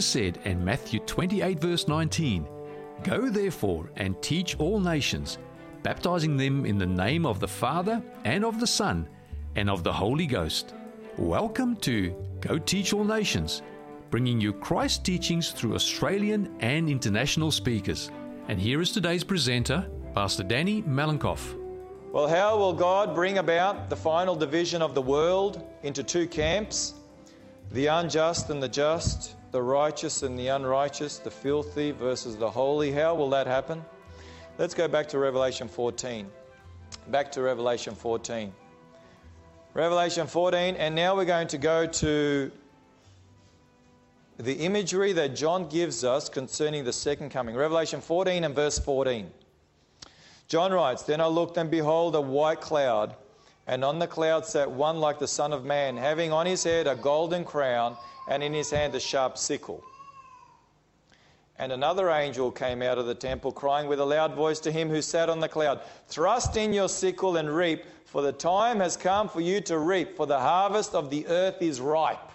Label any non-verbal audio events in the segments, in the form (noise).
Jesus said in Matthew 28, verse 19, Go therefore and teach all nations, baptizing them in the name of the Father and of the Son and of the Holy Ghost. Welcome to Go Teach All Nations, bringing you Christ teachings through Australian and international speakers. And here is today's presenter, Pastor Danny Malenkoff. Well, how will God bring about the final division of the world into two camps? The unjust and the just, the righteous and the unrighteous, the filthy versus the holy. How will that happen? Let's go back to Revelation 14. Back to Revelation 14. Revelation 14, and now we're going to go to the imagery that John gives us concerning the second coming. Revelation 14 and verse 14. John writes, Then I looked and behold a white cloud, and on the cloud sat one like the Son of Man, having on his head a golden crown, and in his hand a sharp sickle. And another angel came out of the temple, crying with a loud voice to him who sat on the cloud, Thrust in your sickle and reap, for the time has come for you to reap, for the harvest of the earth is ripe.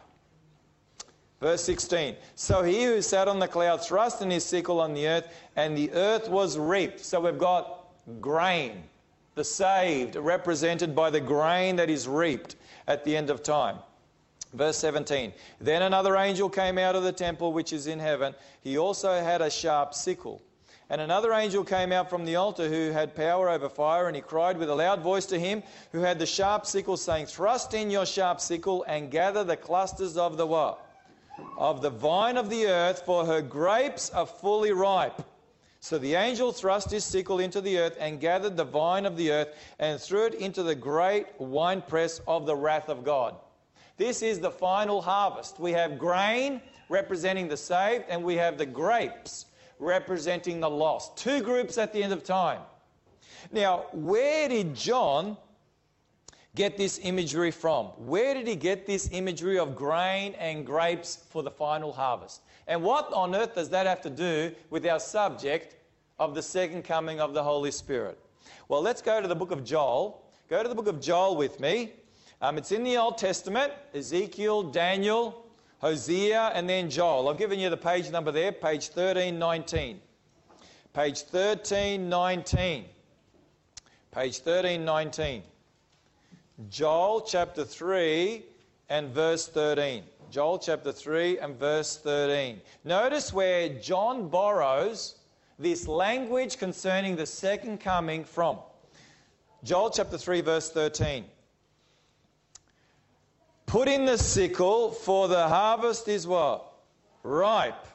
Verse 16 So he who sat on the cloud thrust in his sickle on the earth, and the earth was reaped. So we've got grain, the saved, represented by the grain that is reaped at the end of time. Verse 17 Then another angel came out of the temple which is in heaven. He also had a sharp sickle. And another angel came out from the altar who had power over fire, and he cried with a loud voice to him who had the sharp sickle, saying, Thrust in your sharp sickle and gather the clusters of the what? Of the vine of the earth, for her grapes are fully ripe. So the angel thrust his sickle into the earth and gathered the vine of the earth and threw it into the great winepress of the wrath of God. This is the final harvest. We have grain representing the saved, and we have the grapes representing the lost. Two groups at the end of time. Now, where did John get this imagery from? Where did he get this imagery of grain and grapes for the final harvest? And what on earth does that have to do with our subject of the second coming of the Holy Spirit? Well, let's go to the book of Joel. Go to the book of Joel with me. Um, it's in the Old Testament Ezekiel, Daniel, Hosea, and then Joel. I've given you the page number there, page 1319. Page 1319. Page 1319. Joel chapter 3 and verse 13. Joel chapter 3 and verse 13. Notice where John borrows this language concerning the second coming from. Joel chapter 3, verse 13. Put in the sickle, for the harvest is what? Ripe.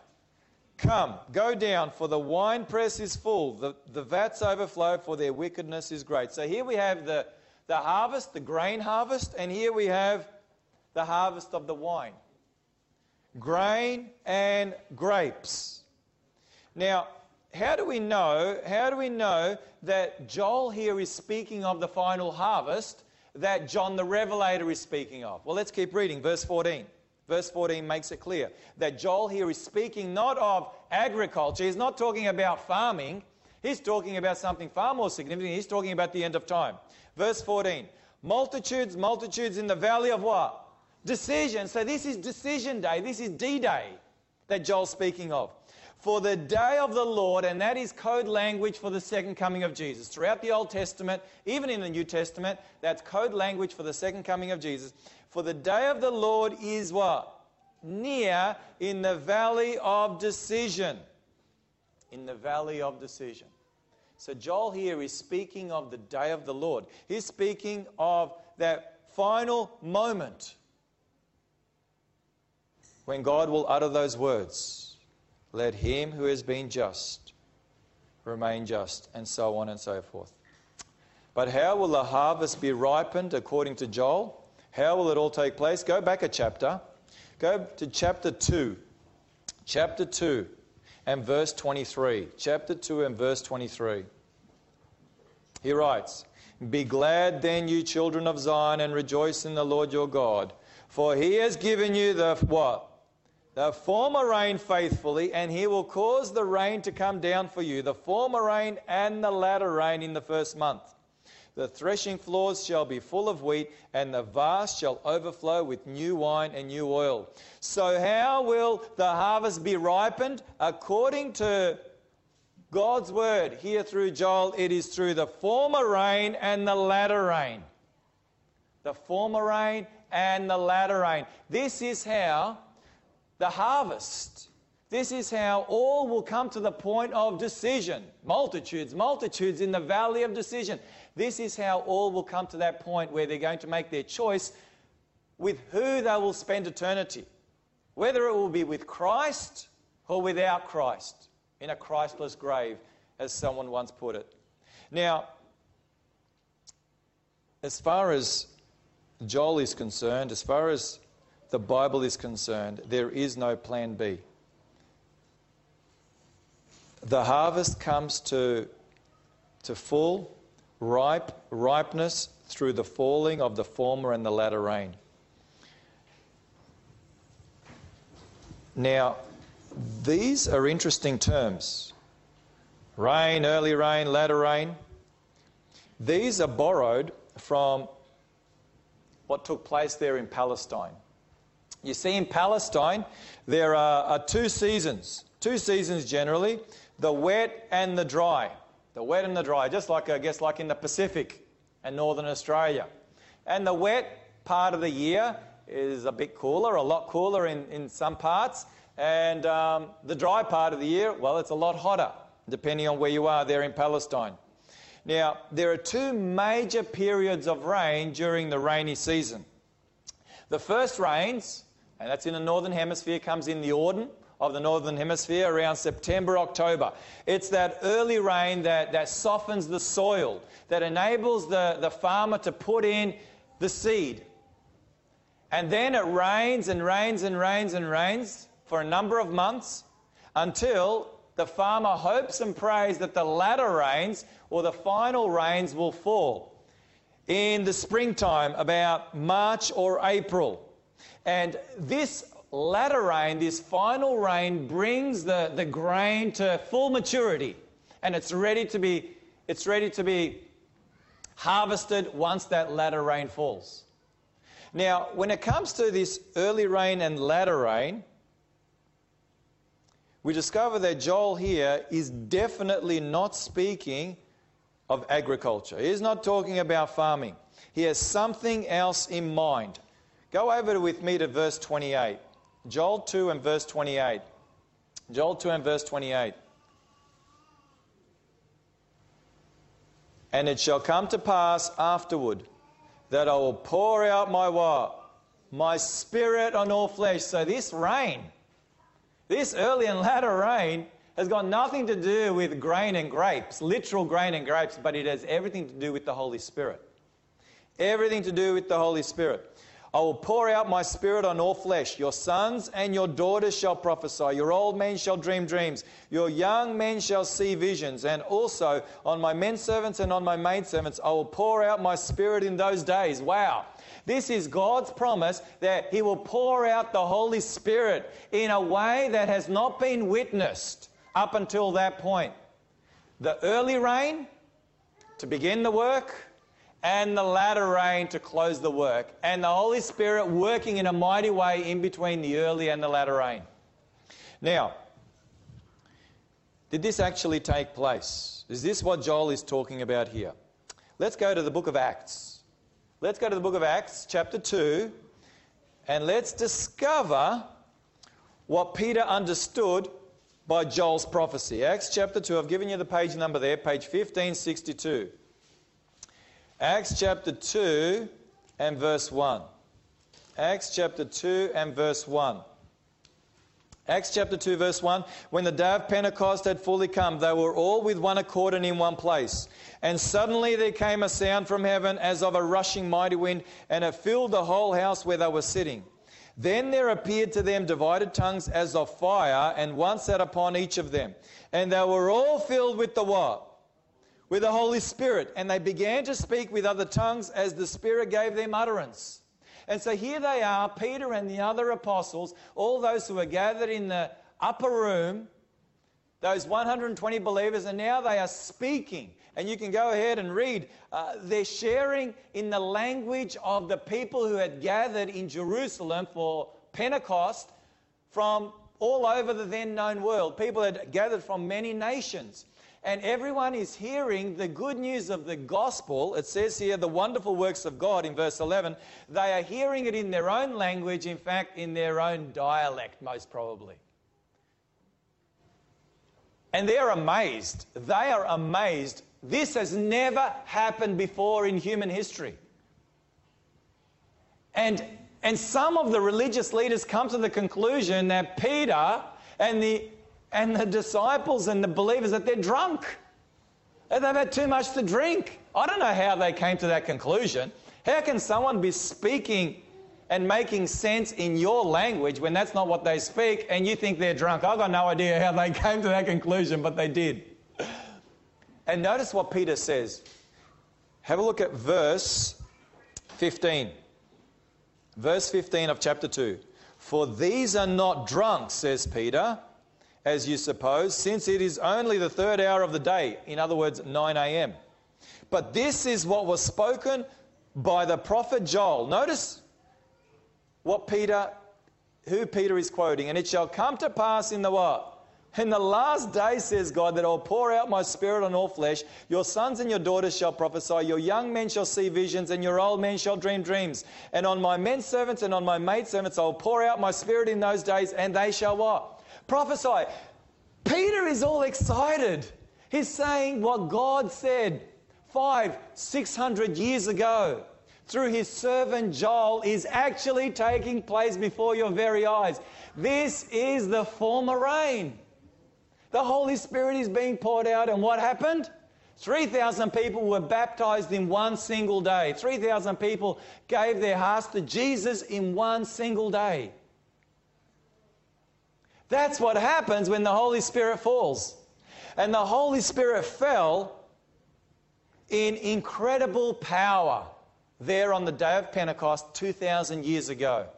Come, go down, for the winepress is full, the, the vats overflow, for their wickedness is great. So here we have the, the harvest, the grain harvest, and here we have the harvest of the wine grain and grapes. Now, how do we know? How do we know that Joel here is speaking of the final harvest that John the Revelator is speaking of? Well, let's keep reading. Verse 14. Verse 14 makes it clear that Joel here is speaking not of agriculture, he's not talking about farming, he's talking about something far more significant. He's talking about the end of time. Verse 14 multitudes, multitudes in the valley of what? Decision. So this is decision day. This is D Day that Joel's speaking of. For the day of the Lord, and that is code language for the second coming of Jesus. Throughout the Old Testament, even in the New Testament, that's code language for the second coming of Jesus. For the day of the Lord is what? Near in the valley of decision. In the valley of decision. So Joel here is speaking of the day of the Lord. He's speaking of that final moment when God will utter those words, let him who has been just remain just, and so on and so forth. But how will the harvest be ripened according to Joel? How will it all take place? Go back a chapter. Go to chapter 2. Chapter 2 and verse 23. Chapter 2 and verse 23. He writes, Be glad then, you children of Zion, and rejoice in the Lord your God, for he has given you the what? The former rain faithfully, and he will cause the rain to come down for you, the former rain and the latter rain in the first month. The threshing floors shall be full of wheat, and the vast shall overflow with new wine and new oil. So, how will the harvest be ripened? According to God's word here through Joel, it is through the former rain and the latter rain. The former rain and the latter rain. This is how the harvest this is how all will come to the point of decision. Multitudes, multitudes in the valley of decision. This is how all will come to that point where they're going to make their choice with who they will spend eternity. Whether it will be with Christ or without Christ in a Christless grave, as someone once put it. Now, as far as Joel is concerned, as far as the Bible is concerned, there is no plan B the harvest comes to, to full, ripe, ripeness through the falling of the former and the latter rain. Now, these are interesting terms rain, early rain, latter rain. These are borrowed from what took place there in Palestine. You see, in Palestine, there are, are two seasons, two seasons generally the wet and the dry. The wet and the dry, just like I guess like in the Pacific and northern Australia. And the wet part of the year is a bit cooler, a lot cooler in, in some parts. And um, the dry part of the year, well, it's a lot hotter, depending on where you are there in Palestine. Now, there are two major periods of rain during the rainy season. The first rains, and that's in the northern hemisphere, comes in the autumn of the Northern Hemisphere around September, October. It's that early rain that, that softens the soil, that enables the, the farmer to put in the seed. And then it rains and rains and rains and rains for a number of months until the farmer hopes and prays that the latter rains or the final rains will fall in the springtime, about March or April. And this latter rain, this final rain, brings the, the grain to full maturity and it's ready to be it's ready to be harvested once that latter rain falls. Now, when it comes to this early rain and latter rain, we discover that Joel here is definitely not speaking of agriculture. He's not talking about farming. He has something else in mind. Go over with me to verse 28. Joel 2 and verse 28. Joel 2 and verse 28. And it shall come to pass afterward that I will pour out my what? My spirit on all flesh. So this rain, this early and latter rain, has got nothing to do with grain and grapes, literal grain and grapes, but it has everything to do with the Holy Spirit. Everything to do with the Holy Spirit. I will pour out my spirit on all flesh. Your sons and your daughters shall prophesy. Your old men shall dream dreams. Your young men shall see visions. And also on my men servants and on my maid servants, I will pour out my spirit in those days. Wow. This is God's promise that He will pour out the Holy Spirit in a way that has not been witnessed up until that point. The early rain to begin the work and the latter rain to close the work, and the Holy Spirit working in a mighty way in between the early and the latter rain. Now, did this actually take place? Is this what Joel is talking about here? Let's go to the book of Acts. Let's go to the book of Acts, chapter 2, and let's discover what Peter understood by Joel's prophecy. Acts chapter 2, I've given you the page number there, page 1562. Acts chapter 2 and verse 1. Acts chapter 2 and verse 1. Acts chapter 2, verse 1 When the day of Pentecost had fully come, they were all with one accord and in one place. And suddenly there came a sound from heaven as of a rushing mighty wind, and it filled the whole house where they were sitting. Then there appeared to them divided tongues as of fire, and one sat upon each of them. And they were all filled with the what? With the Holy Spirit, and they began to speak with other tongues as the Spirit gave them utterance. And so here they are, Peter and the other apostles, all those who were gathered in the upper room, those 120 believers, and now they are speaking. And you can go ahead and read. Uh, they're sharing in the language of the people who had gathered in Jerusalem for Pentecost from all over the then known world. People had gathered from many nations. And everyone is hearing the good news of the gospel. It says here, the wonderful works of God in verse 11. They are hearing it in their own language, in fact, in their own dialect, most probably. And they're amazed. They are amazed. This has never happened before in human history. And, and some of the religious leaders come to the conclusion that Peter and the and the disciples and the believers that they're drunk. They've had too much to drink. I don't know how they came to that conclusion. How can someone be speaking and making sense in your language when that's not what they speak and you think they're drunk? I've got no idea how they (laughs) came to that conclusion, but they did. And notice what Peter says. Have a look at verse 15. Verse 15 of chapter 2. For these are not drunk, says Peter as you suppose, since it is only the third hour of the day, in other words, 9 a.m. But this is what was spoken by the prophet Joel. Notice what Peter, who Peter is quoting. And it shall come to pass in the what? In the last day, says God, that I'll pour out my spirit on all flesh. Your sons and your daughters shall prophesy. Your young men shall see visions, and your old men shall dream dreams. And on my men servants and on my maid servants I'll pour out my spirit in those days, and they shall what? Prophesy. Peter is all excited. He's saying what God said five, six hundred years ago through his servant Joel is actually taking place before your very eyes. This is the former rain. The Holy Spirit is being poured out, and what happened? 3,000 people were baptized in one single day. 3,000 people gave their hearts to Jesus in one single day. That's what happens when the Holy Spirit falls. And the Holy Spirit fell in incredible power there on the day of Pentecost 2,000 years ago.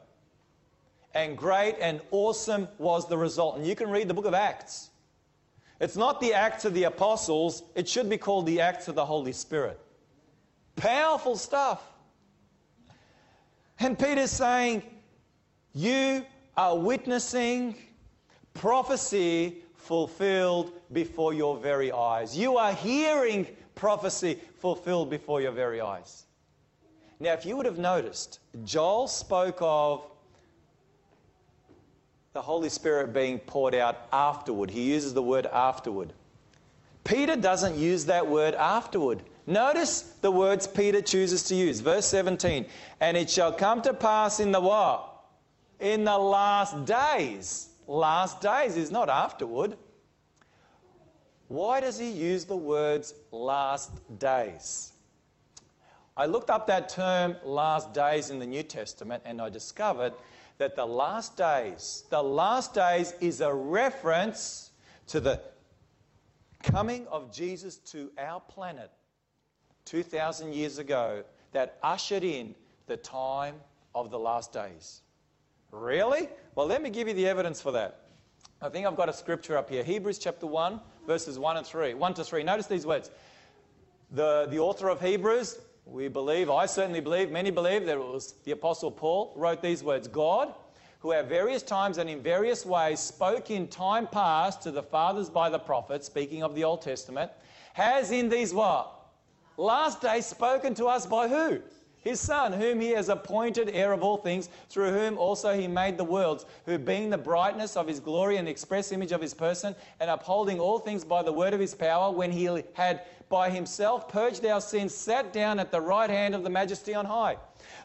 And great and awesome was the result. And you can read the book of Acts. It's not the Acts of the Apostles, it should be called the Acts of the Holy Spirit. Powerful stuff. And Peter's saying, You are witnessing prophecy fulfilled before your very eyes. You are hearing prophecy fulfilled before your very eyes. Now, if you would have noticed, Joel spoke of the Holy Spirit being poured out afterward. He uses the word afterward. Peter doesn't use that word afterward. Notice the words Peter chooses to use. Verse 17. And it shall come to pass in the what? In the last days last days is not afterward. Why does he use the words last days? I looked up that term last days in the New Testament and I discovered that the last days, the last days is a reference to the coming of Jesus to our planet 2,000 years ago that ushered in the time of the last days. Really? Well, let me give you the evidence for that. I think I've got a scripture up here Hebrews chapter 1, verses 1 and 3. 1 to 3. Notice these words. The, the author of Hebrews, we believe, I certainly believe, many believe that it was the Apostle Paul, wrote these words God, who at various times and in various ways spoke in time past to the fathers by the prophets, speaking of the Old Testament, has in these what? Last days spoken to us by who? His Son, whom he has appointed heir of all things, through whom also he made the worlds, who being the brightness of his glory and express image of his person, and upholding all things by the word of his power, when he had by himself purged our sins, sat down at the right hand of the majesty on high.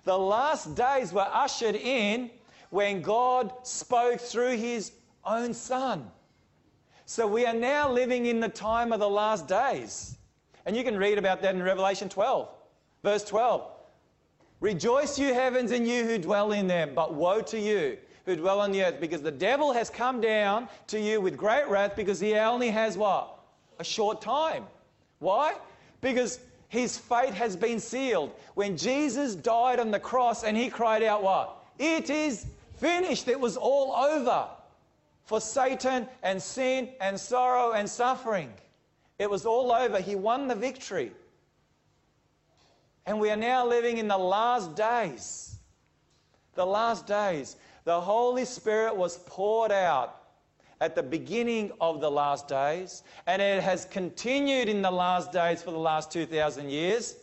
The last days were ushered in when God spoke through his own Son. So we are now living in the time of the last days. And you can read about that in Revelation 12, verse 12. Rejoice, you heavens, and you who dwell in them, but woe to you who dwell on the earth, because the devil has come down to you with great wrath, because he only has what? A short time. Why? Because his fate has been sealed. When Jesus died on the cross and he cried out, What? It is finished. It was all over. for Satan and sin and sorrow and suffering. It was all over. He won the victory. And we are now living in the last days. The last days. The Holy Spirit was poured out at the beginning of the last days, and it has continued in the last days for the last 2,000 years.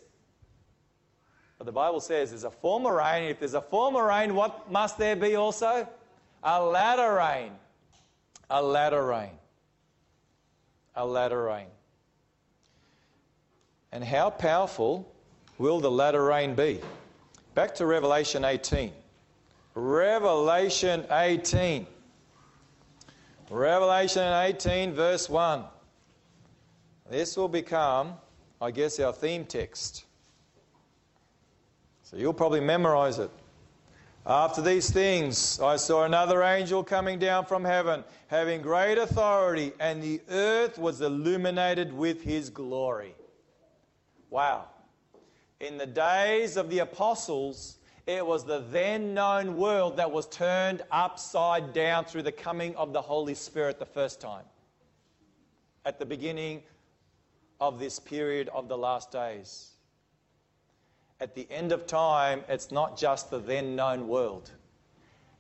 But the Bible says there's a former rain. If there's a former rain, what must there be also? A latter rain. A latter rain. A latter rain. And how powerful will the latter rain be? Back to Revelation 18. Revelation 18. Revelation 18, verse 1. This will become, I guess, our theme text. So you'll probably memorize it. After these things, I saw another angel coming down from heaven, having great authority, and the earth was illuminated with his glory. Wow. In the days of the apostles, it was the then known world that was turned upside down through the coming of the Holy Spirit the first time. At the beginning of this period of the last days at the end of time, it's not just the then known world.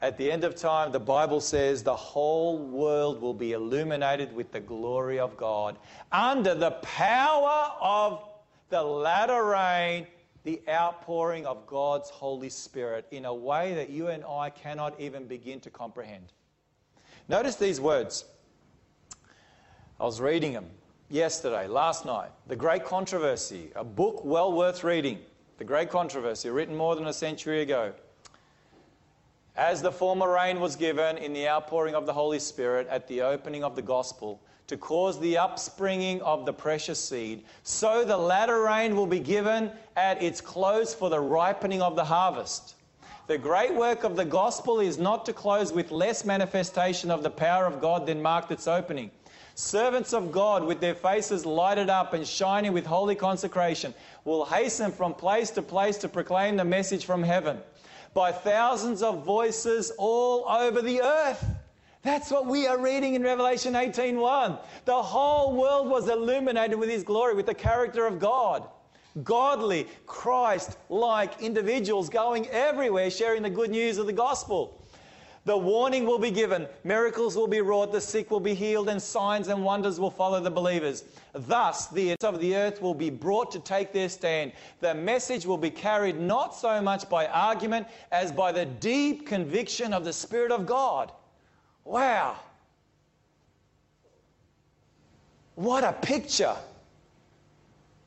At the end of time, the Bible says the whole world will be illuminated with the glory of God under the power of the latter rain, the outpouring of God's Holy Spirit in a way that you and I cannot even begin to comprehend. Notice these words. I was reading them yesterday, last night. The Great Controversy, a book well worth reading. The Great Controversy, written more than a century ago. As the former rain was given in the outpouring of the Holy Spirit at the opening of the gospel to cause the upspringing of the precious seed, so the latter rain will be given at its close for the ripening of the harvest. The great work of the gospel is not to close with less manifestation of the power of God than marked its opening. Servants of God, with their faces lighted up and shining with holy consecration, will hasten from place to place to proclaim the message from heaven by thousands of voices all over the earth. That's what we are reading in Revelation 18:1. The whole world was illuminated with his glory, with the character of God. Godly, Christ like individuals going everywhere sharing the good news of the gospel. The warning will be given, miracles will be wrought, the sick will be healed, and signs and wonders will follow the believers. Thus, the ends of the earth will be brought to take their stand. The message will be carried not so much by argument as by the deep conviction of the Spirit of God. Wow. What a picture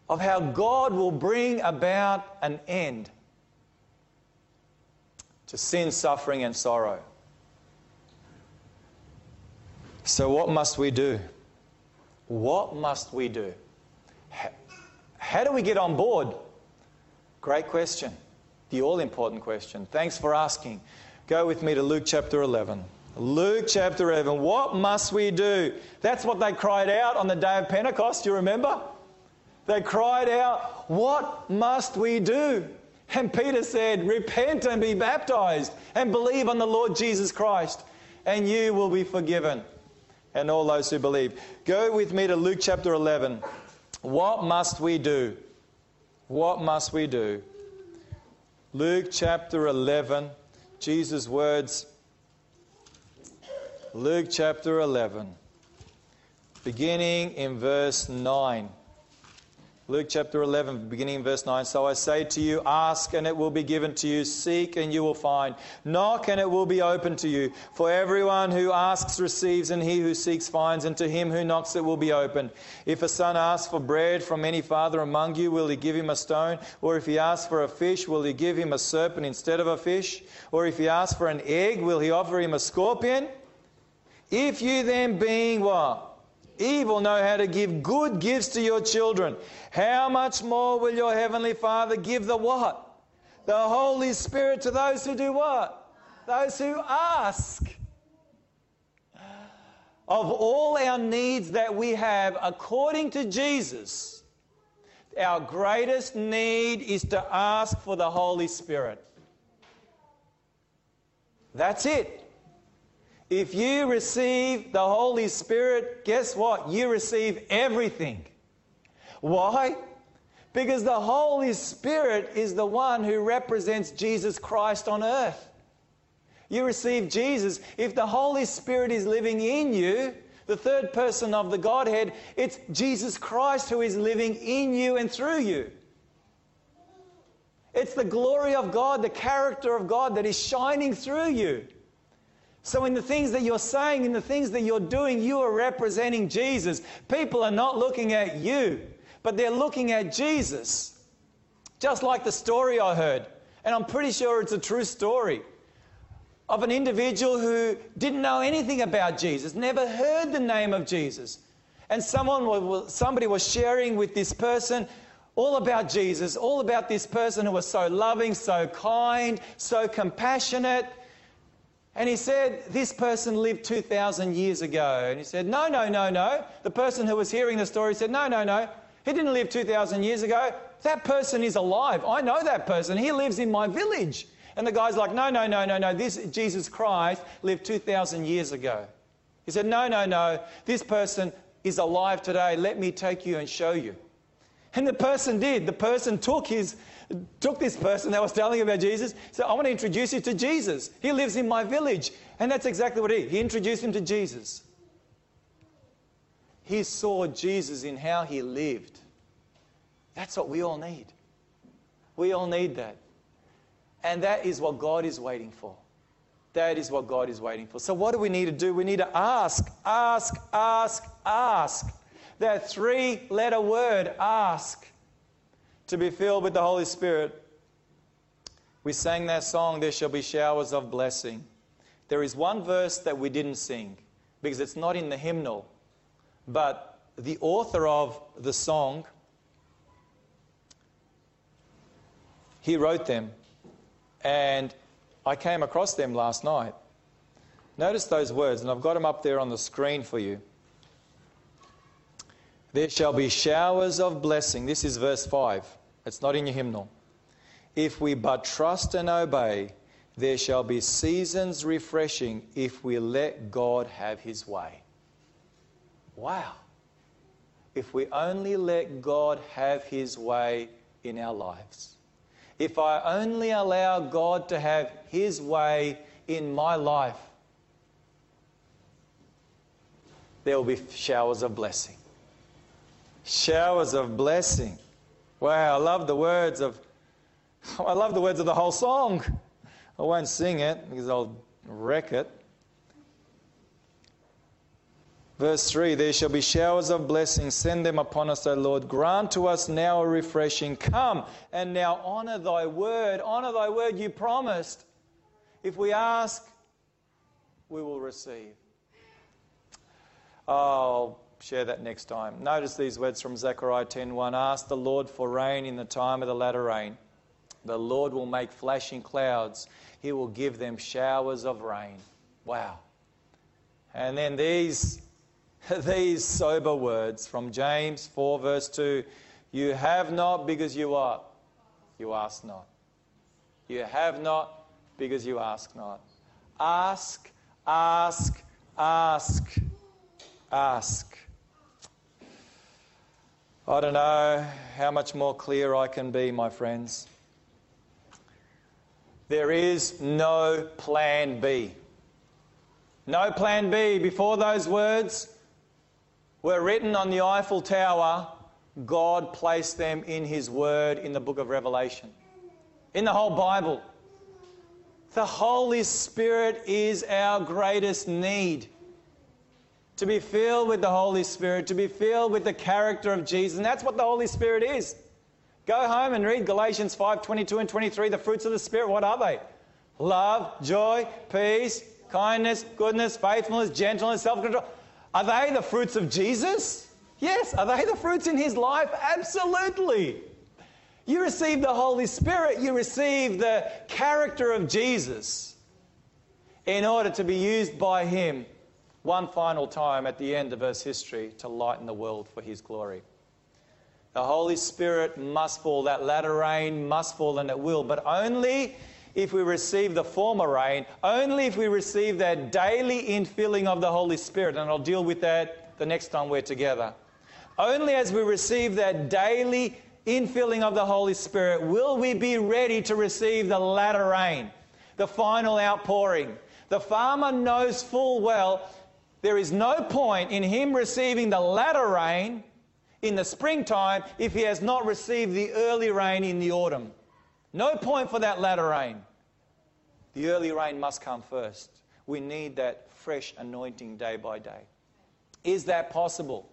of how God will bring about an end to sin, suffering, and sorrow. So, what must we do? What must we do? How do we get on board? Great question. The all important question. Thanks for asking. Go with me to Luke chapter 11. Luke chapter 11. What must we do? That's what they cried out on the day of Pentecost. You remember? They cried out, What must we do? And Peter said, Repent and be baptized and believe on the Lord Jesus Christ, and you will be forgiven and all those who believe. Go with me to Luke chapter 11. What must we do? What must we do? Luke chapter 11, Jesus' words. Luke chapter 11, beginning in verse 9. Luke chapter 11, beginning in verse 9. So I say to you, ask and it will be given to you, seek and you will find, knock and it will be opened to you. For everyone who asks receives, and he who seeks finds, and to him who knocks it will be opened. If a son asks for bread from any father among you, will he give him a stone? Or if he asks for a fish, will he give him a serpent instead of a fish? Or if he asks for an egg, will he offer him a scorpion? If you then being what? evil know how to give good gifts to your children, how much more will your heavenly Father give the what? The Holy Spirit to those who do what? Those who ask. Of all our needs that we have, according to Jesus, our greatest need is to ask for the Holy Spirit. That's it. If you receive the Holy Spirit, guess what? You receive everything. Why? Because the Holy Spirit is the one who represents Jesus Christ on earth. You receive Jesus. If the Holy Spirit is living in you, the third person of the Godhead, it's Jesus Christ who is living in you and through you. It's the glory of God, the character of God that is shining through you. So, in the things that you're saying, in the things that you're doing, you are representing Jesus. People are not looking at you, but they're looking at Jesus. Just like the story I heard, and I'm pretty sure it's a true story of an individual who didn't know anything about Jesus, never heard the name of Jesus. And someone, somebody was sharing with this person all about Jesus, all about this person who was so loving, so kind, so compassionate. And he said, This person lived 2,000 years ago. And he said, No, no, no, no. The person who was hearing the story said, No, no, no. He didn't live 2,000 years ago. That person is alive. I know that person. He lives in my village. And the guy's like, No, no, no, no, no. This Jesus Christ lived 2,000 years ago. He said, No, no, no. This person is alive today. Let me take you and show you. And the person did. The person took his took this person that was telling about Jesus, said, I want to introduce you to Jesus. He lives in my village. And that's exactly what he did. He introduced him to Jesus. He saw Jesus in how he lived. That's what we all need. We all need that. And that is what God is waiting for. That is what God is waiting for. So, what do we need to do? We need to ask, ask, ask, ask. That three letter word, ask to be filled with the Holy Spirit. We sang that song, There Shall Be Showers of Blessing. There is one verse that we didn't sing because it's not in the hymnal, but the author of the song, he wrote them, and I came across them last night. Notice those words, and I've got them up there on the screen for you. There shall be showers of blessing. This is verse 5. It's not in your hymnal. If we but trust and obey, there shall be seasons refreshing if we let God have his way. Wow. If we only let God have his way in our lives. If I only allow God to have his way in my life, there will be showers of blessing showers of blessing. Wow, I love the words of (laughs) I love the words of the whole song. I won't sing it because I'll wreck it. Verse 3 There shall be showers of blessing, send them upon us, O Lord. Grant to us now a refreshing. Come and now honor thy word. Honor thy word you promised. If we ask, we will receive. Oh, share that next time. Notice these words from Zechariah 10:1. Ask the Lord for rain in the time of the latter rain. The Lord will make flashing clouds. He will give them showers of rain. Wow. And then these, (laughs) these sober words from James 4, verse 2 You have not because you are. You ask not. You have not because you ask not. Ask, ask, ask, ask. I don't know how much more clear I can be, my friends. There is no plan B. No plan B. Before those words were written on the Eiffel Tower, God placed them in His Word in the book of Revelation, in the whole Bible. The Holy Spirit is our greatest need to be filled with the Holy Spirit, to be filled with the character of Jesus. And that's what the Holy Spirit is. Go home and read Galatians 5 22 and 23. The fruits of the Spirit, what are they? Love, joy, peace, kindness, goodness, faithfulness, gentleness, self control. Are they the fruits of Jesus? Yes. Are they the fruits in his life? Absolutely. You receive the Holy Spirit, you receive the character of Jesus in order to be used by him one final time at the end of Earth's history to lighten the world for His glory. The Holy Spirit must fall, that latter rain must fall, and it will, but only if we receive the former rain, only if we receive that daily infilling of the Holy Spirit. And I'll deal with that the next time we're together. Only as we receive that daily infilling of the Holy Spirit will we be ready to receive the latter rain, the final outpouring. The farmer knows full well there is no point in him receiving the latter rain in the springtime if he has not received the early rain in the autumn. No point for that latter rain. The early rain must come first. We need that fresh anointing day by day. Is that possible?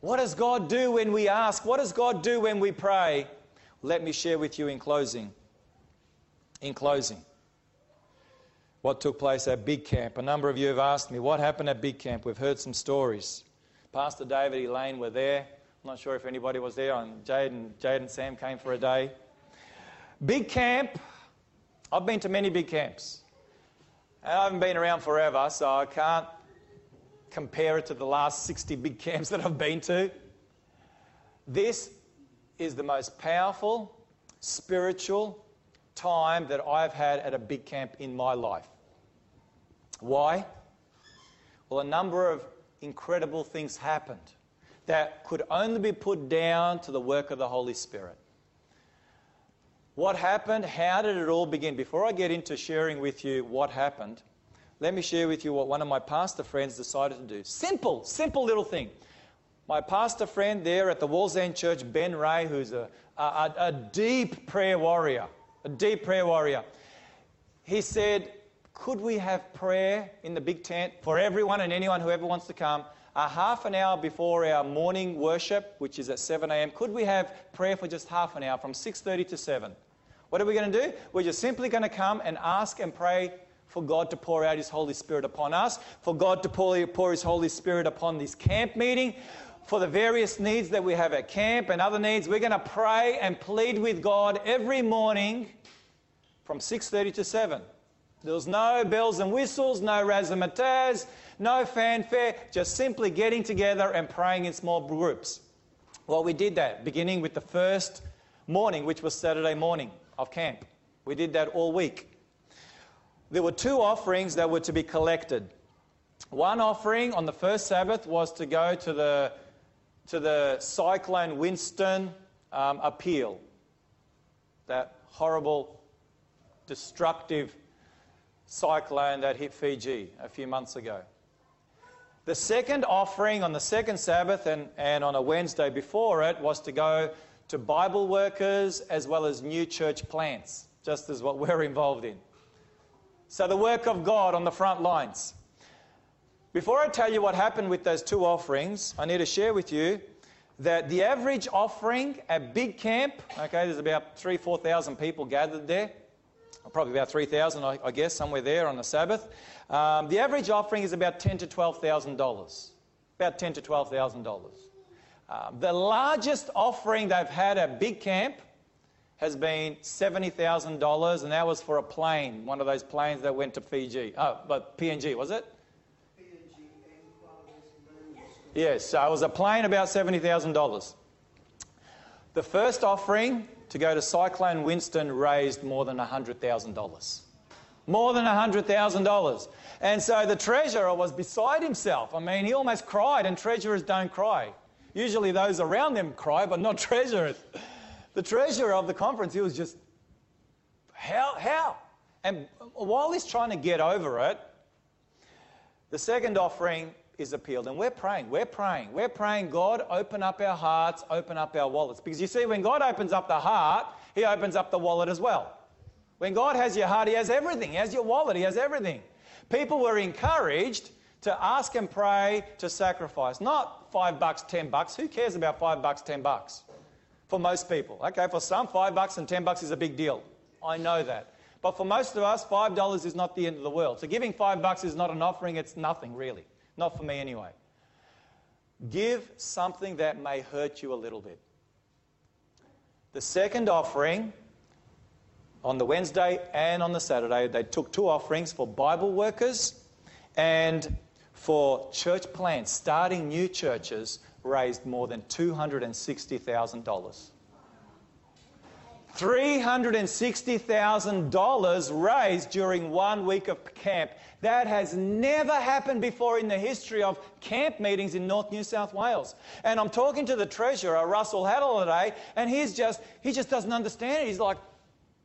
What does God do when we ask? What does God do when we pray? Let me share with you in closing. In closing, what took place at Big Camp. A number of you have asked me, what happened at Big Camp? We've heard some stories. Pastor David Elaine were there. I'm not sure if anybody was there. And Jade and, Jade and Sam came for a day. Big camp. I've been to many big camps. And I haven't been around forever, so I can't compare it to the last 60 big camps (laughs) that I've been to. This is the most powerful, spiritual time that I've had at a big camp in my life. Why? Well, a number of incredible things happened that could only be put down to the work of the Holy Spirit. What happened? How did it all begin? Before I get into sharing with you what happened, let me share with you what one of my pastor friends decided to do. Simple, simple little thing. My pastor friend there at the Wallsend Church, Ben Ray, who's a, a, a deep prayer warrior, a deep prayer warrior, he said, Could we have prayer in the big tent for everyone and anyone, who ever wants to come? a half an hour before our morning worship, which is at 7 a.m., could we have prayer for just half an hour from 6:30 to 7? What are we going to do? We're just simply going to come and ask and pray for God to pour out His Holy Spirit upon us, for God to pour, pour His Holy Spirit upon this camp meeting, for the various needs that we have at camp and other needs. We're going to pray and plead with God every morning from 6:30 to 7. There was no bells and whistles, no razzmatazz, no fanfare, just simply getting together and praying in small groups. Well, we did that beginning with the first morning, which was Saturday morning of camp. We did that all week. There were two offerings that were to be collected. One offering on the first Sabbath was to go to the, to the Cyclone Winston um, appeal, that horrible, destructive cyclone that hit Fiji a few months ago. The second offering on the second Sabbath and, and on a Wednesday before it was to go to Bible workers as well as new church plants, just as what (laughs) we're involved in. So, the work of God on the front lines. Before I tell you what happened with those two offerings, I need to share with you that the average offering at Big Camp, okay, there's about three, 4,000 people gathered there, probably about 3,000, I, I guess, somewhere there on the Sabbath. Um, the average offering is about ten to twelve thousand dollars. About ten to twelve thousand dollars. Um, the largest offering they've had at Big Camp has been seventy thousand dollars, and that was for a plane, one of those planes that went to Fiji. Oh, but PNG was it? PNG yes, so it was a plane about seventy thousand dollars. The first offering to go to Cyclone Winston raised more than $100,000. More than $100,000. And so the treasurer was beside himself. I mean, he almost cried, and treasurers don't cry. Usually those around them cry, but not (laughs) treasurers. The treasurer of the conference, he was just, how? How? And while he's trying to get over it, the second offering is appealed. And we're praying, we're praying, we're praying, God, open up our hearts, open up our wallets. Because you see, when God opens up the heart, He opens up the wallet as well. When God has your heart, He has everything. He has your wallet, He has everything. People were encouraged to ask and pray to sacrifice. Not five bucks, ten bucks. Who cares about five bucks, ten bucks? For most people. Okay, for some, five bucks and ten bucks is a big deal. I know that. But for most of us, five dollars is not the end of the world. So giving five bucks is not an offering, it's nothing really. Not for me anyway. Give something that may hurt you a little bit. The second offering on the Wednesday and on the Saturday, they took two offerings for Bible workers and for church plants, starting new churches, raised more than $260,000. $360,000 raised during one week of camp. That has never happened before in the history of camp meetings in North New South Wales. And I'm talking to the treasurer, Russell Haddle, today, and he's just, he just doesn't understand it. He's like,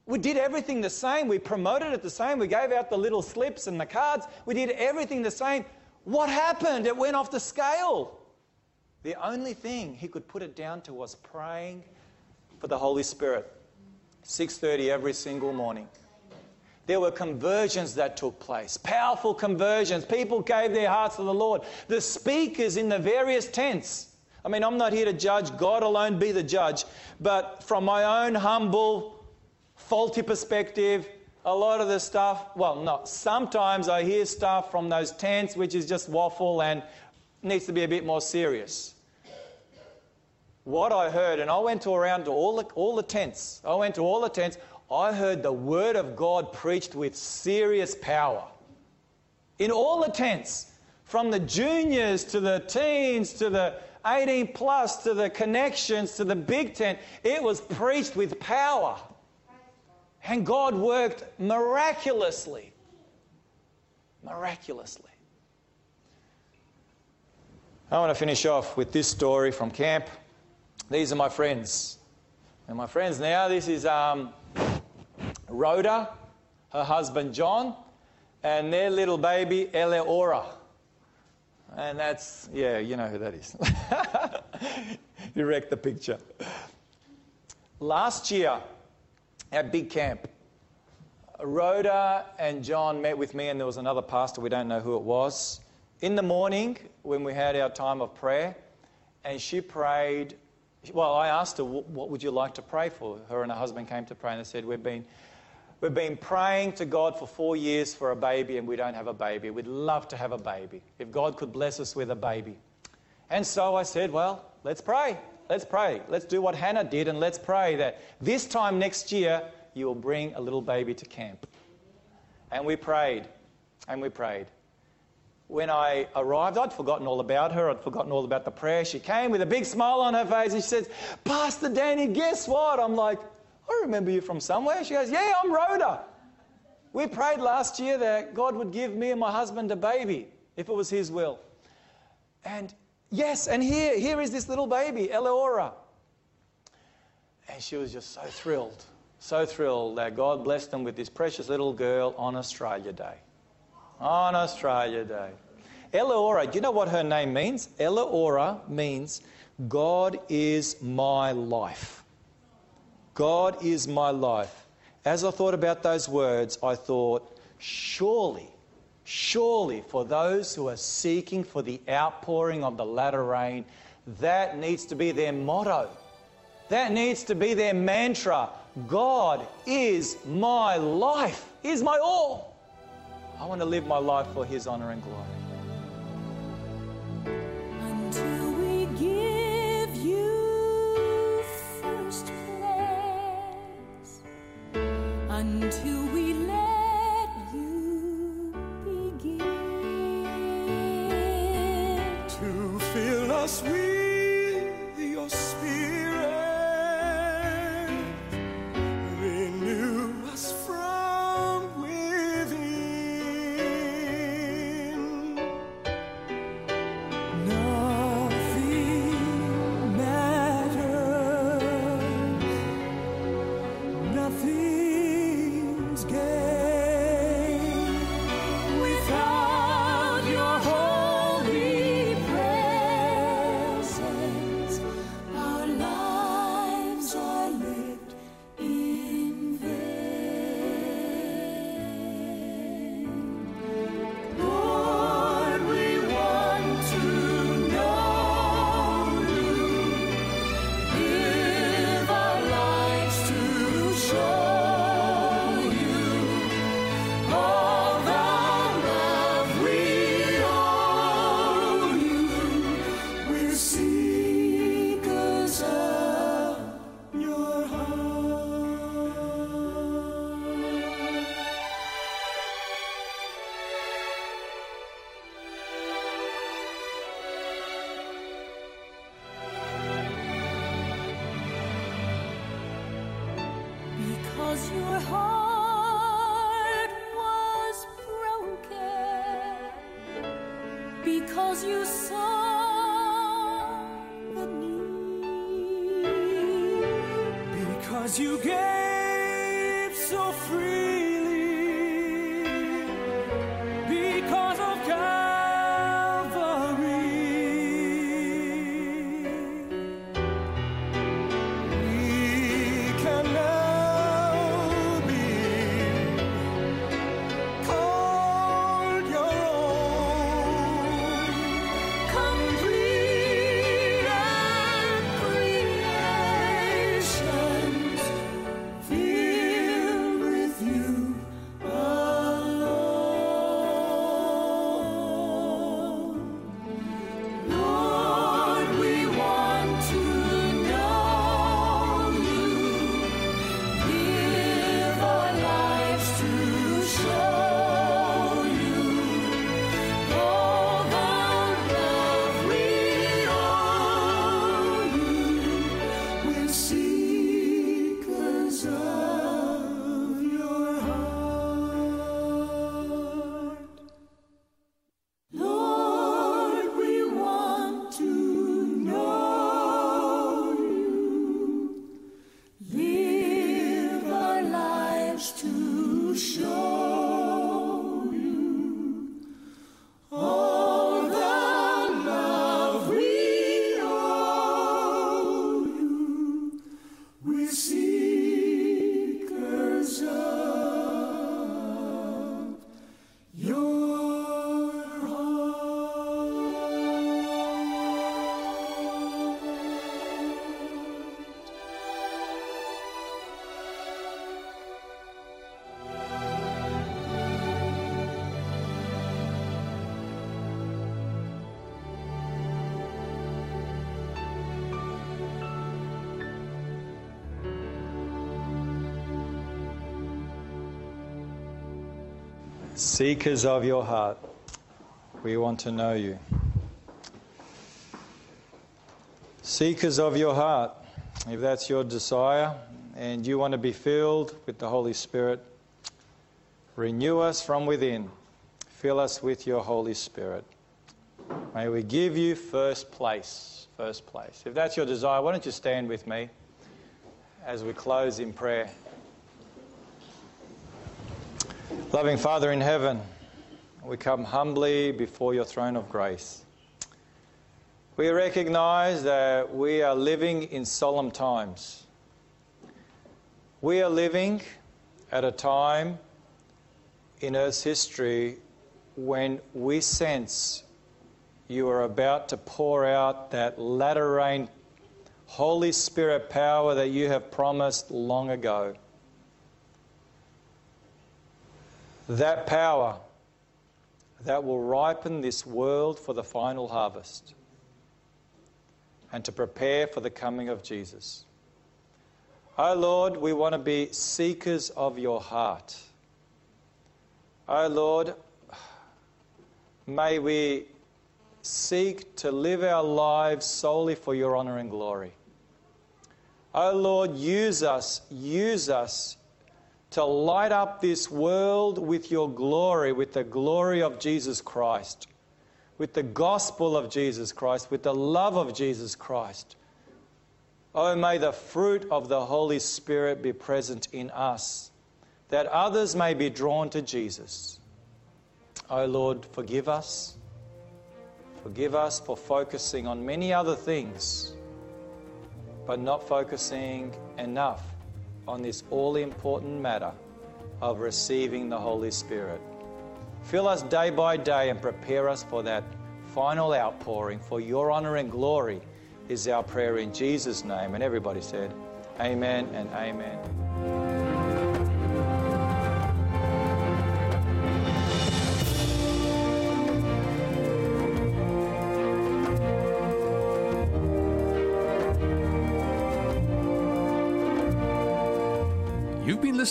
we did everything the same. We promoted it the same. We gave out the little slips and the cards. We did everything the same. What happened? It went off the scale. The only thing he could put it down to was praying for the Holy Spirit. 6:30 every single morning. There were conversions that took place, powerful conversions. People gave their hearts to the Lord. The speakers in the various tents. I mean, I'm not here to judge, God alone be the judge. But from my own humble, faulty perspective, a lot of the stuff, well, not. Sometimes I hear stuff from those tents which is just waffle and needs to be a bit more serious. What I heard, and I went to around to all the, all the tents, I went to all the tents. I heard the word of God preached with serious power. In all the tents, from the juniors to the teens to the 18 plus to the connections to the big tent, it was preached with power. And God worked miraculously. Miraculously. I want to finish off with this story from camp. These are my friends. And my friends now, this is um, Rhoda, her husband John, and their little baby Eleora. And that's, yeah, you know who that is. (laughs) you wrecked the picture. Last year at Big Camp, Rhoda and John met with me, and there was another pastor, we don't know who it was, in the morning when we had our time of prayer, and she prayed. Well, I asked her, What would you like to pray for? Her and her husband came to pray, and they said, We've been We've been praying to God for four years for a baby and we don't have a baby. We'd love to have a baby. If God could bless us with a baby. And so I said, Well, let's pray. Let's pray. Let's do what Hannah did and let's pray that this time next year you will bring a little baby to camp. And we prayed and we prayed. When I arrived, I'd forgotten all about her. I'd forgotten all about the prayer. She came with a big smile on her face and she says, Pastor Danny, guess what? I'm like, I remember you from somewhere. She goes, Yeah, I'm Rhoda. We prayed last year that God would give me and my husband a baby if it was His will. And yes, and here, here is this little baby, Eleora. And she was just so thrilled, so thrilled that God blessed them with this precious little girl on Australia Day. On Australia Day. Eleora, do you know what her name means? Eleora means God is my life. God is my life. As I thought about those words, I thought, surely, surely for those who are seeking for the outpouring of the latter rain, that needs to be their motto. That needs to be their mantra. God is my life, is my all. I want to live my life for His honor and glory. Because you saw the need. Because you gave so freely. Seekers of your heart, we want to know you. Seekers of your heart, if that's your desire and you want to be filled with the Holy Spirit, renew us from within. Fill us with your Holy Spirit. May we give you first place. First place. If that's your desire, why don't you stand with me as we close in prayer? Loving Father in heaven, we come humbly before your throne of grace. We recognize that we are living in solemn times. We are living at a time in Earth's history when we sense you are about to pour out that latter rain Holy Spirit power that you have promised long ago. That power that will ripen this world for the final harvest and to prepare for the coming of Jesus. Oh Lord, we want to be seekers of your heart. Oh Lord, may we seek to live our lives solely for your honor and glory. Oh Lord, use us, use us to light up this world with your glory, with the glory of Jesus Christ, with the gospel of Jesus Christ, with the love of Jesus Christ. Oh, may the fruit of the Holy Spirit be present in us, that others may be drawn to Jesus. Oh, Lord, forgive us. Forgive us for focusing on many other things, but not focusing enough on this all important matter of receiving the Holy Spirit. Fill us day by day and prepare us for that final outpouring for your honor and glory, is our prayer in Jesus' name. And everybody said, Amen and Amen.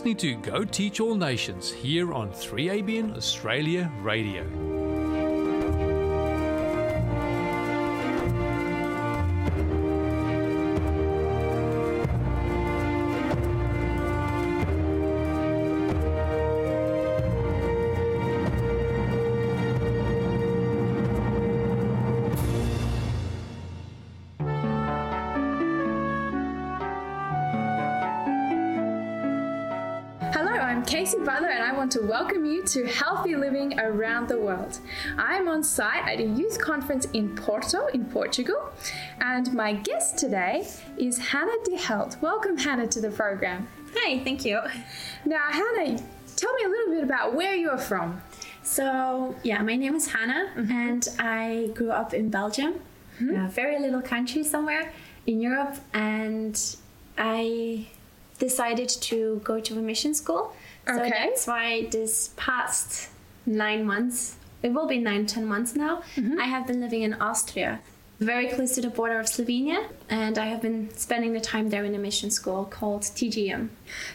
Listening to Go Teach All Nations here on 3ABN Australia Radio. To Healthy Living Around the World. I'm on site at a youth conference in Porto, in Portugal, and my guest today is Hannah De Held. Welcome, Hannah, to the program. Hi, thank you. Now, Hannah, tell me a little bit about where you're from. So, yeah, my name is Hannah, mm-hmm. and I grew up in Belgium, mm-hmm. a very little country somewhere in Europe, and I decided to go to a mission school. So Okay. that's why this past nine months, it will be nine, ten months now, I have been living in Austria, very close to the border of Slovenia, and I have been spending the time there in a mission school called TGM.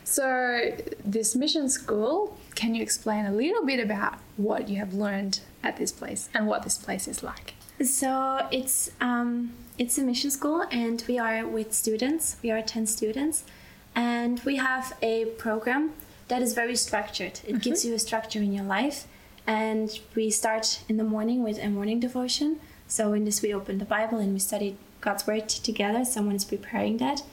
So, this mission school, can you explain a little bit about what you have learned at this place and what this place is like? So it's um, it's a mission school, and we are with students. We are ten students, and we have a program that is very structured. It mm-hmm. gives you a structure in your life, and we start in the morning with a morning devotion. So in this, we open the Bible and we study God's word together. Someone is preparing that,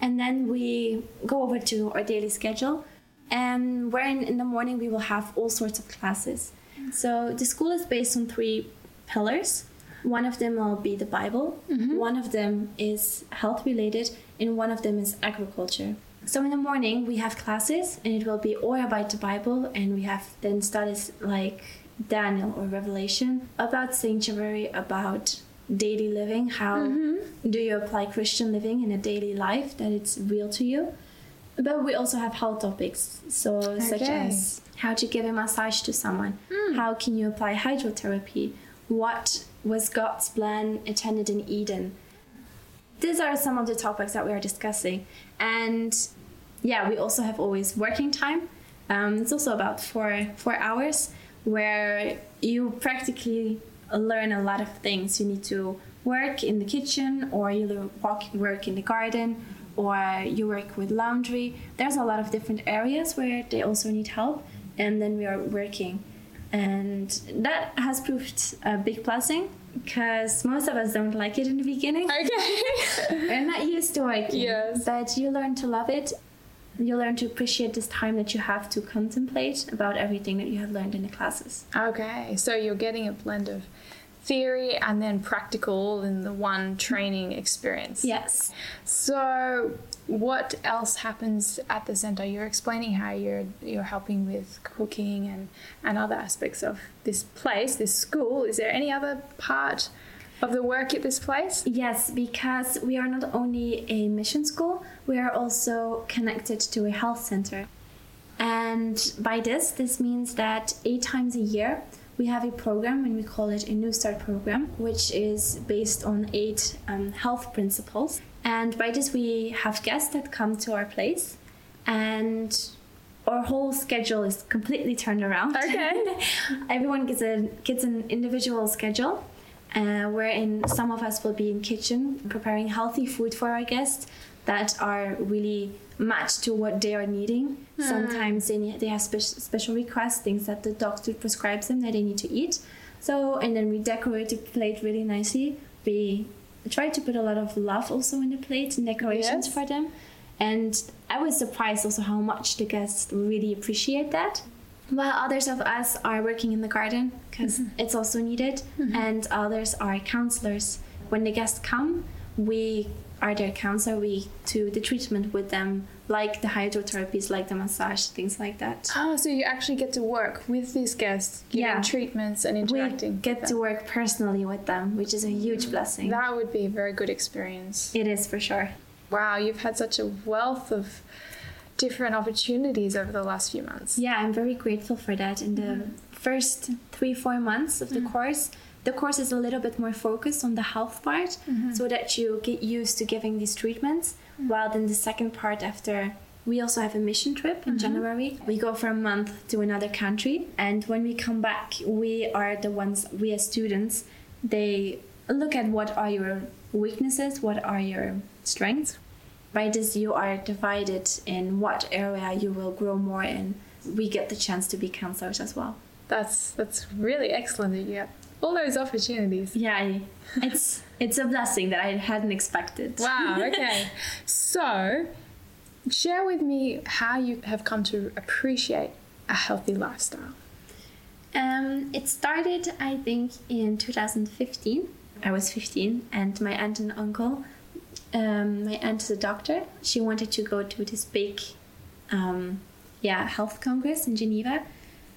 and then we go over to our daily schedule. And wherein in the morning we will have all sorts of classes. So the school is based on three pillars. One of them will be the Bible, mm-hmm. one of them is health related, and one of them is agriculture. So in the morning we have classes, and it will be all about the Bible, and we have then studies like Daniel or Revelation about sanctuary, about daily living. How mm-hmm. do you apply Christian living in a daily life that it's real to you? But we also have health topics, so such as how to give a massage to someone, hmm. how can you apply hydrotherapy, what was God's plan intended in Eden. These are some of the topics that we are discussing, and yeah, we also have always working time. Um, it's also about four four hours where you practically learn a lot of things. You need to work in the kitchen, or you walk, work in the garden, or you work with laundry. There's a lot of different areas where they also need help, and then we are working. And that has proved a big blessing because most of us don't like it in the beginning. Okay. (laughs) We're not used to working. Yes. But you learn to love it. You learn to appreciate this time that you have to contemplate about everything that you have learned in the classes. Okay, so you're getting a blend of theory and then practical in the one training experience. Yes. So, what else happens at the center? You're explaining how you're you're helping with cooking and and other aspects of this place, this school. Is there any other part of the work at this place? Yes, because we are not only a mission school, we are also connected to a health center. And by this, this means that eight times a year, we have a program and we call it a New Start program, which is based on eight um, health principles. And by this, we have guests that come to our place, and our whole schedule is completely turned around. Okay. (laughs) Everyone gets a gets an individual schedule, uh, wherein some of us will be in kitchen preparing healthy food for our guests that are really matched to what they are needing. Sometimes they need, they have spe- special requests, things that the doctor prescribes them that they need to eat. So and then we decorate the plate really nicely. We try to put a lot of love also in the plate and decorations Yes. for them. And I was surprised also how much the guests really appreciate that. While others of us are working in the garden because mm-hmm. it's also needed, mm-hmm. and others are counselors. When the guests come, we are their counselor. We do the treatment with them, like the hydrotherapies, like the massage, things like that. Oh, so you actually get to work with these guests, giving Yeah. treatments and interacting. We get to work personally with them, which is a mm-hmm. huge blessing. That would be a very good experience. It is for sure. Wow, you've had such a wealth of different opportunities over the last few months. Yeah, I'm very grateful for that. In the mm-hmm. first three, four months of the mm-hmm. course, the course is a little bit more focused on the health part mm-hmm. so that you get used to giving these treatments. While then the second part, after we also have a mission trip in January, we go for a month to another country. And when we come back, we are the ones, we as students, they look at what are your weaknesses, what are your strengths. By this, you are divided in what area you will grow more in. We get the chance to be counselors as well. That's that's really excellent that you have all those opportunities. Yeah, (laughs) I- it's it's a blessing that I hadn't expected. Wow, (laughs) okay. so Share with me how you have come to appreciate a healthy lifestyle. Um, it started, I think, in 2015. I was 15, and my aunt and uncle, um, my aunt is a doctor. She wanted to go to this big, um, yeah, health congress in Geneva,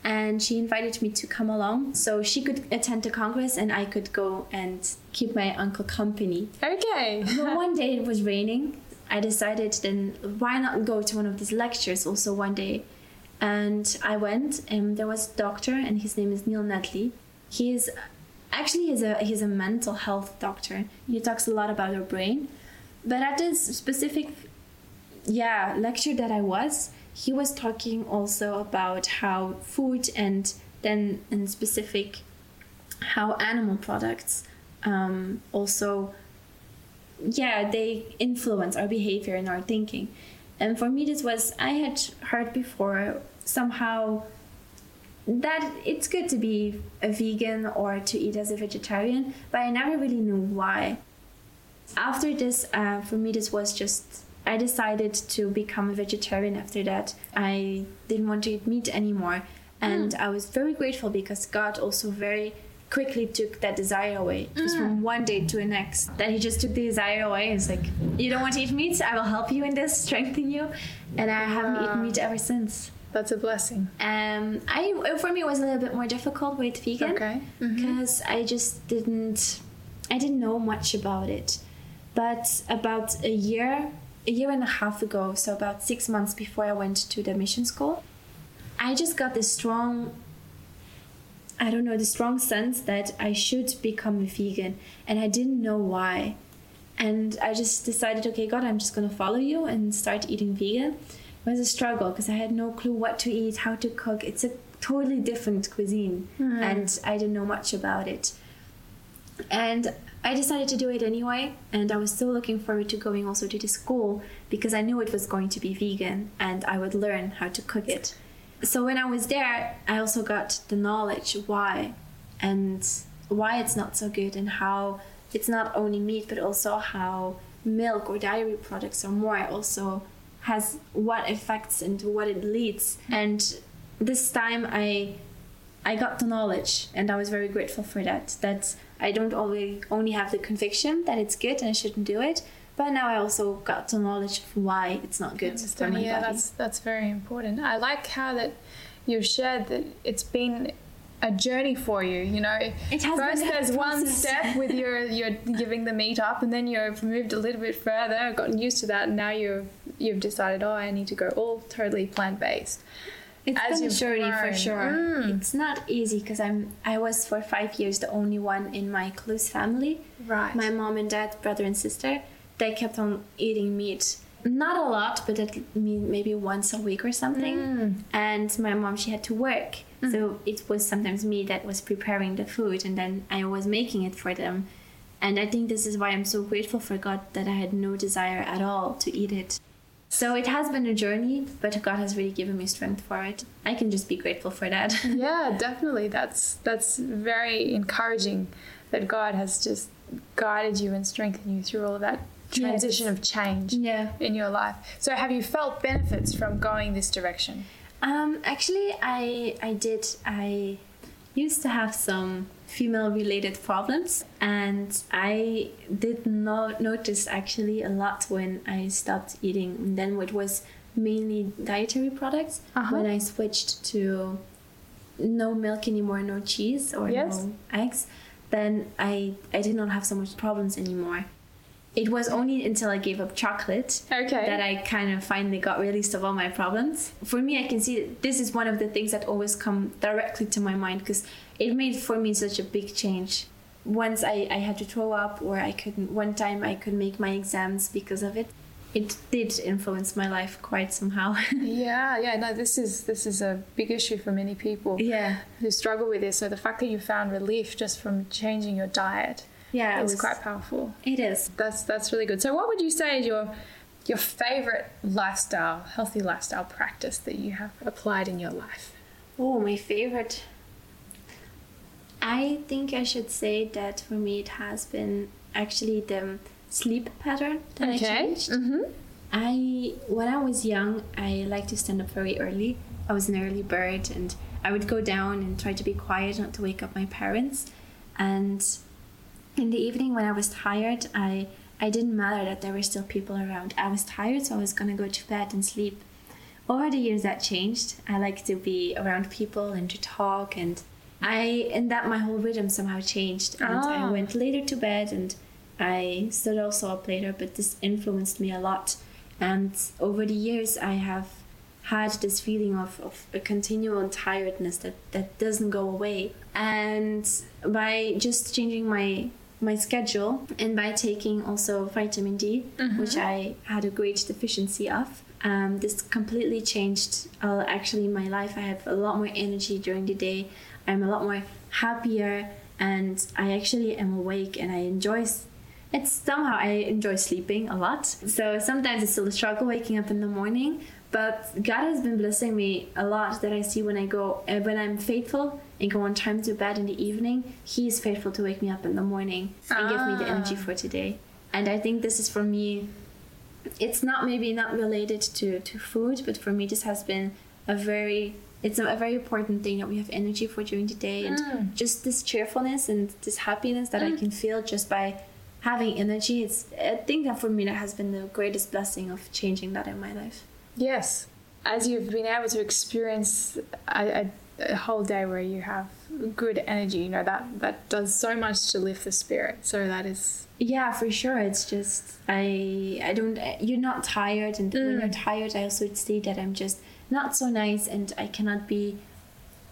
and she invited me to come along so she could attend the congress and I could go and keep my uncle company. Okay. (laughs) But one day it was raining. I decided then why not go to one of these lectures also one day. And I went and there was a doctor and his name is Neil Nedley. He is actually he's a he's a mental health doctor. He talks a lot about our brain. But at this specific yeah, lecture that I was, he was talking also about how food and then in specific how animal products um, also yeah they influence our behavior and our thinking. And for me this was i had heard before somehow that it's good to be a vegan or to eat as a vegetarian but i never really knew why after this uh, for me this was just i decided to become a vegetarian after that. I didn't want to eat meat anymore. And i was very grateful because god also very quickly took that desire away. Just from one day to the next that he just took the desire away. It's like you don't want to eat meat? I will help you in this strengthen you. And i haven't eaten meat ever since. That's a blessing. um, I for me it was a little bit more difficult with vegan Okay. because I just didn't I didn't know much about it. But about a year, a year and a half ago, so about six months before I went to the mission school, I just got this strong I don't know, the strong sense that I should become a vegan and I didn't know why. And I just decided, okay, God, I'm just gonna follow you and start eating vegan. It was a struggle because I had no clue what to eat, how to cook. It's a totally different cuisine, hmm. and I didn't know much about it. And I decided to do it anyway, and I was so looking forward to going also to the school because I knew it was going to be vegan and I would learn how to cook it. So when I was there, I also got the knowledge why and why it's not so good and how it's not only meat but also how milk or dairy products or more also has what effects and what it leads. And this time I I got the knowledge and I was very grateful for that. That I don't always only have the conviction that it's good and I shouldn't do it, but now I also got the knowledge of why it's not good for my yeah, body. that's that's very important. I like how that you've shared that it's been a journey for you. You know, It has first there's one step with your you're giving the meat up, and then you've moved a little bit further, gotten used to that, and now you've you've decided, oh, I need to go all totally plant based. It's as been a journey for sure. Mm. It's not easy because I'm I was for five years the only one in my close family. Right. My mom and dad, brother and sister, they kept on eating meat. Not a lot, but at maybe once a week or something. Mm. And my mom, she had to work, so it was sometimes me that was preparing the food, and then I was making it for them. And I think this is why I'm so grateful for God that I had no desire at all to eat it. So it has been a journey, but God has really given me strength for it. I can just be grateful for that. (laughs) yeah, definitely. That's that's very encouraging that God has just guided you and strengthened you through all of that transition of change yeah. in your life. So, have you felt benefits from going this direction? Um, actually, I I did. I used to have some female related problems, and I did not notice actually a lot when I stopped eating. And then it was mainly dietary products Uh-huh. when I switched to no milk anymore, no cheese or Yes. no eggs. Then I I did not have so much problems anymore. It was only until I gave up chocolate Okay. that I kind of finally got released of all my problems. For me, I can see this is one of the things that always come directly to my mind because it made for me such a big change. Once I, I had to throw up, or I couldn't, one time I could make my exams because of it. It did influence my life quite somehow. (laughs) Yeah, yeah, no, this is this is a big issue for many people yeah. who struggle with this. So the fact that you found relief just from changing your diet Yeah, it was, quite powerful. It is. That's that's really good. So what would you say is your your favorite lifestyle, healthy lifestyle practice that you have applied in your life? Oh, my favorite. I think I should say that for me it has been actually the sleep pattern that I changed. Mm-hmm. I when I was young, I liked to stand up very early. I was an early bird, and I would go down and try to be quiet, not to wake up my parents. And in the evening, when I was tired, I I didn't matter that there were still people around. I was tired, so I was gonna go to bed and sleep. Over the years, that changed. I like to be around people and to talk, and I and that my whole rhythm somehow changed. And I Ah. went later to bed, and I stood also up later. But this influenced me a lot. And over the years, I have had this feeling of, of a continual tiredness that, that doesn't go away. And by just changing my my schedule and by taking also vitamin D, which I had a great deficiency of, um, this completely changed uh, actually my life. I have a lot more energy during the day. I'm a lot more happier, and I actually am awake and I enjoy it's somehow I enjoy sleeping a lot. So sometimes it's still a struggle waking up in the morning, but God has been blessing me a lot that I see when I go uh, when I'm faithful and go on time to bed in the evening. He is faithful to wake me up in the morning and give me the energy for today. And I think this is for me. It's not maybe not related to to food, but for me this has been a very it's a, very important thing that we have energy for during the day and mm. just this cheerfulness and this happiness that I mm. can feel just by having energy. It's i think that for me that has been the greatest blessing of changing that in my life. Yes. As you've been able to experience a, a, a whole day where you have good energy, you know, that, that does so much to lift the spirit. So that is, yeah for sure. It's just i i don't you're not tired and when you're mm. tired i also see that i'm just not so nice and i cannot be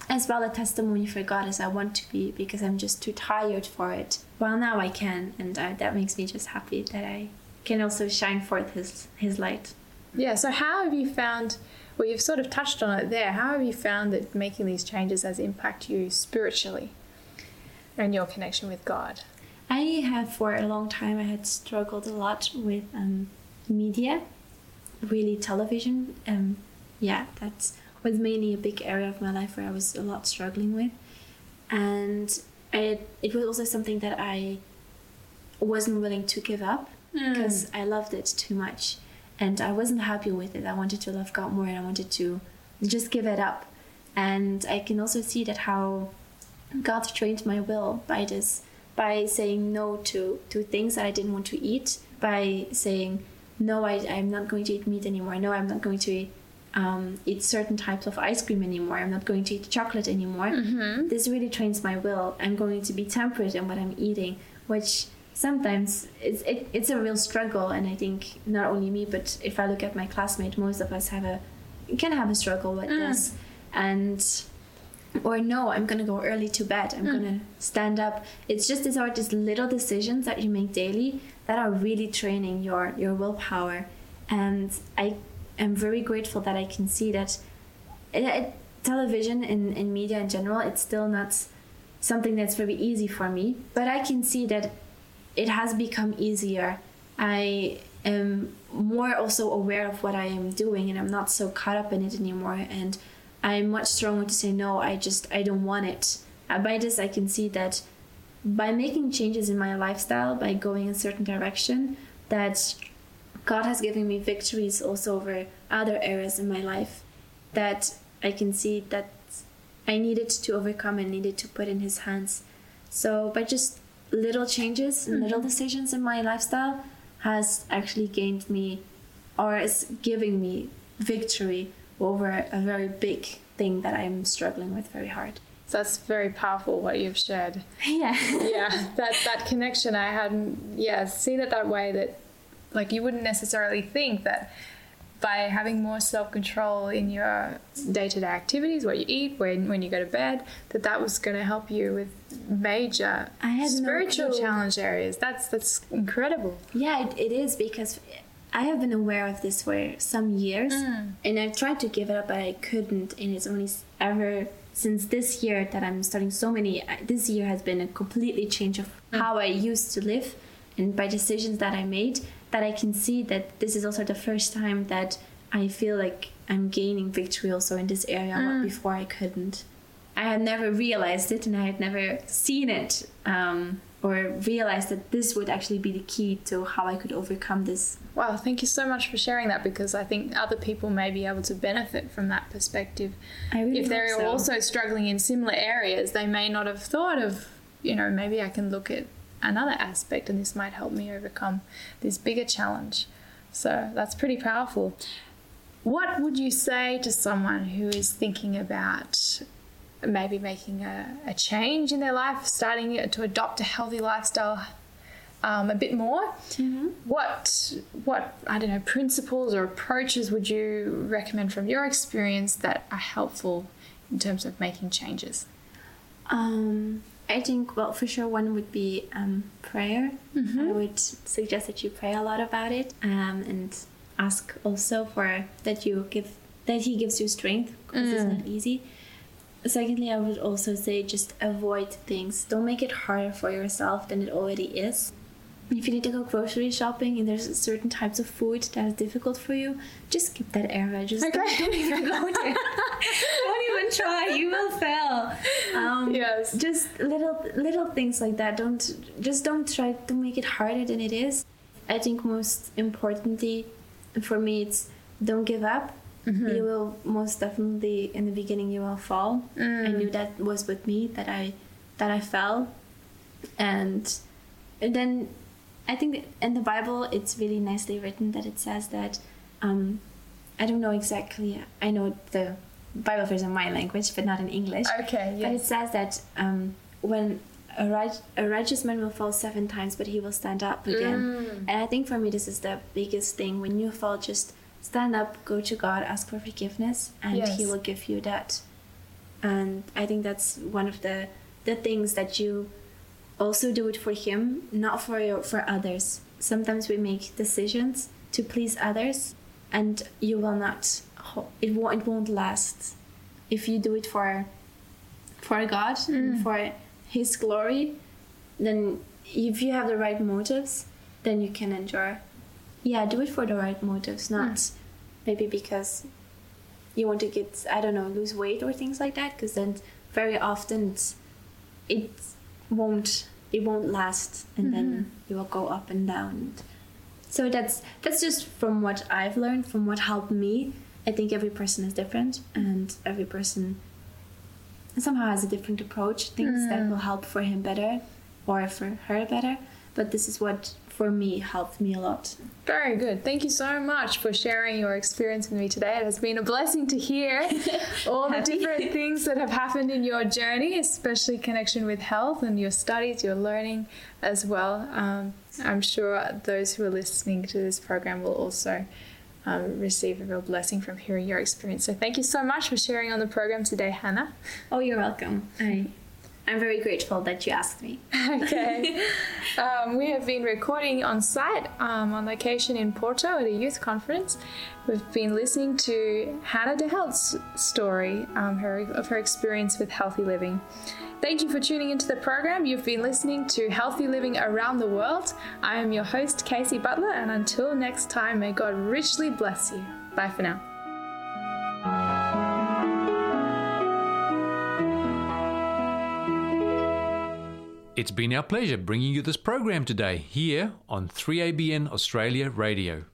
as well a testimony for god as i want to be because i'm just too tired for it well now i can and I, that makes me just happy that i can also shine forth his his light yeah. So how have you found, well, you've sort of touched on it there. How have you found that making these changes has impacted you spiritually and your connection with God? I have for a long time I had struggled a lot with um, media, really television. Um, yeah, that was mainly a big area of my life where I was a lot struggling with, and I, it was also something that I wasn't willing to give up hmm. because I loved it too much, and I wasn't happy with it. I wanted to love God more, and I wanted to just give it up. And I can also see that how God trained my will by this, by saying no to, to things that I didn't want to eat, by saying, no, I, I'm not going to eat meat anymore. No, I'm not going to um, eat certain types of ice cream anymore. I'm not going to eat chocolate anymore. Mm-hmm. This really trains my will. I'm going to be temperate in what I'm eating, which sometimes it's, it, it's a real struggle. And I think not only me, but if I look at my classmates, most of us have a can have a struggle with mm. this. And or no, I'm gonna go early to bed. I'm mm. gonna stand up. It's just these are just little decisions that you make daily that are really training your your willpower. And I am very grateful that I can see that it, it, television and, and media in general, it's still not something that's very easy for me. But I can see that it has become easier. I am more also aware of what I am doing and I'm not so caught up in it anymore. And I'm much stronger to say no. I just I don't want it. Uh, by this, I can see that by making changes in my lifestyle, by going a certain direction, that God has given me victories also over other areas in my life that I can see that I needed to overcome and needed to put in His hands. So by just little changes and little mm-hmm. decisions in my lifestyle has actually gained me or is giving me victory over a very big thing that I'm struggling with very hard. So that's very powerful what you've shared. (laughs) Yeah. yeah, that that connection I hadn't yeah seen it that way that like you wouldn't necessarily think that by having more self control in your day to day activities, what you eat, when when you go to bed, that that was going to help you with major I had no spiritual clue. challenge areas. That's that's incredible. Yeah, it, it is because I have been aware of this for some years mm. and I've tried to give it up, but I couldn't. And it's only ever since this year that I'm starting so many. This year has been a completely change of mm. how I used to live and by decisions that I made that I can see that this is also the first time that I feel like I'm gaining victory also in this area what before I couldn't. I had never realized it and I had never seen it um, or realized that this would actually be the key to how I could overcome this. Wow, thank you so much for sharing that because I think other people may be able to benefit from that perspective. I really if they're so. also struggling in similar areas, they may not have thought of, you know, maybe I can look at another aspect and this might help me overcome this bigger challenge. So that's pretty powerful. What would you say to someone who is thinking about maybe making a, a change in their life, starting to adopt a healthy lifestyle um, a bit more? What what I don't know principles or approaches would you recommend from your experience that are helpful in terms of making changes? Um, I think, well, for sure, one would be um, prayer. I would suggest that you pray a lot about it um, and ask also for that you give that He gives you strength because it's not easy. Secondly, I would also say just avoid things. Don't make it harder for yourself than it already is. If you need to go grocery shopping and there's certain types of food that is difficult for you, just skip that area. Just don't, don't even go there. (laughs) don't even try. You will fail. Um, Yes. Just little little things like that. Don't just don't try to make it harder than it is. I think most importantly, for me, it's don't give up. You will most definitely in the beginning you will fall. I knew that was with me that I that I fell, and, and then I think that in the Bible it's really nicely written that it says that um, I don't know exactly. I know the Bible verse in my language, but not in English. Okay, But it says that um, when a, right, a righteous man will fall seven times, but he will stand up again. And I think for me, this is the biggest thing. When you fall, just stand up, go to God, ask for forgiveness, and Yes. He will give you that. And I think that's one of the the things that you also do it for Him, not for your for others. Sometimes we make decisions to please others, and you will not. It won't. It won't last. If you do it for for God and mm. for His glory, then if you have the right motives, then you can endure. Yeah, do it for the right motives, not mm. maybe because you want to get I don't know lose weight or things like that. Because then very often it's, it won't it won't last, and then mm-hmm. you will go up and down. So that's that's just from what I've learned, from what helped me. I think every person is different, and every person somehow has a different approach, things that mm. will help for him better or for her better. But this is what for me helped me a lot. Very good. Thank you so much for sharing your experience with me today. It has been a blessing to hear (laughs) all the different things that have happened in your journey, especially connection with health and your studies, your learning as well. Um, I'm sure those who are listening to this program will also um, receive a real blessing from hearing your experience. So thank you so much for sharing on the program today, Hannah. Oh, you're welcome. I, I'm very grateful that you asked me. okay. (laughs) Um, we have been recording on site um, on location in Porto at a youth conference. We've been listening to Hannah de Helt's story um, her, of her experience with healthy living. Thank you for tuning into the program. You've been listening to Healthy Living Around the World. I am your host, Casey Butler, and until next time, may God richly bless you. Bye for now. It's been our pleasure bringing you this program today here on 3ABN Australia Radio.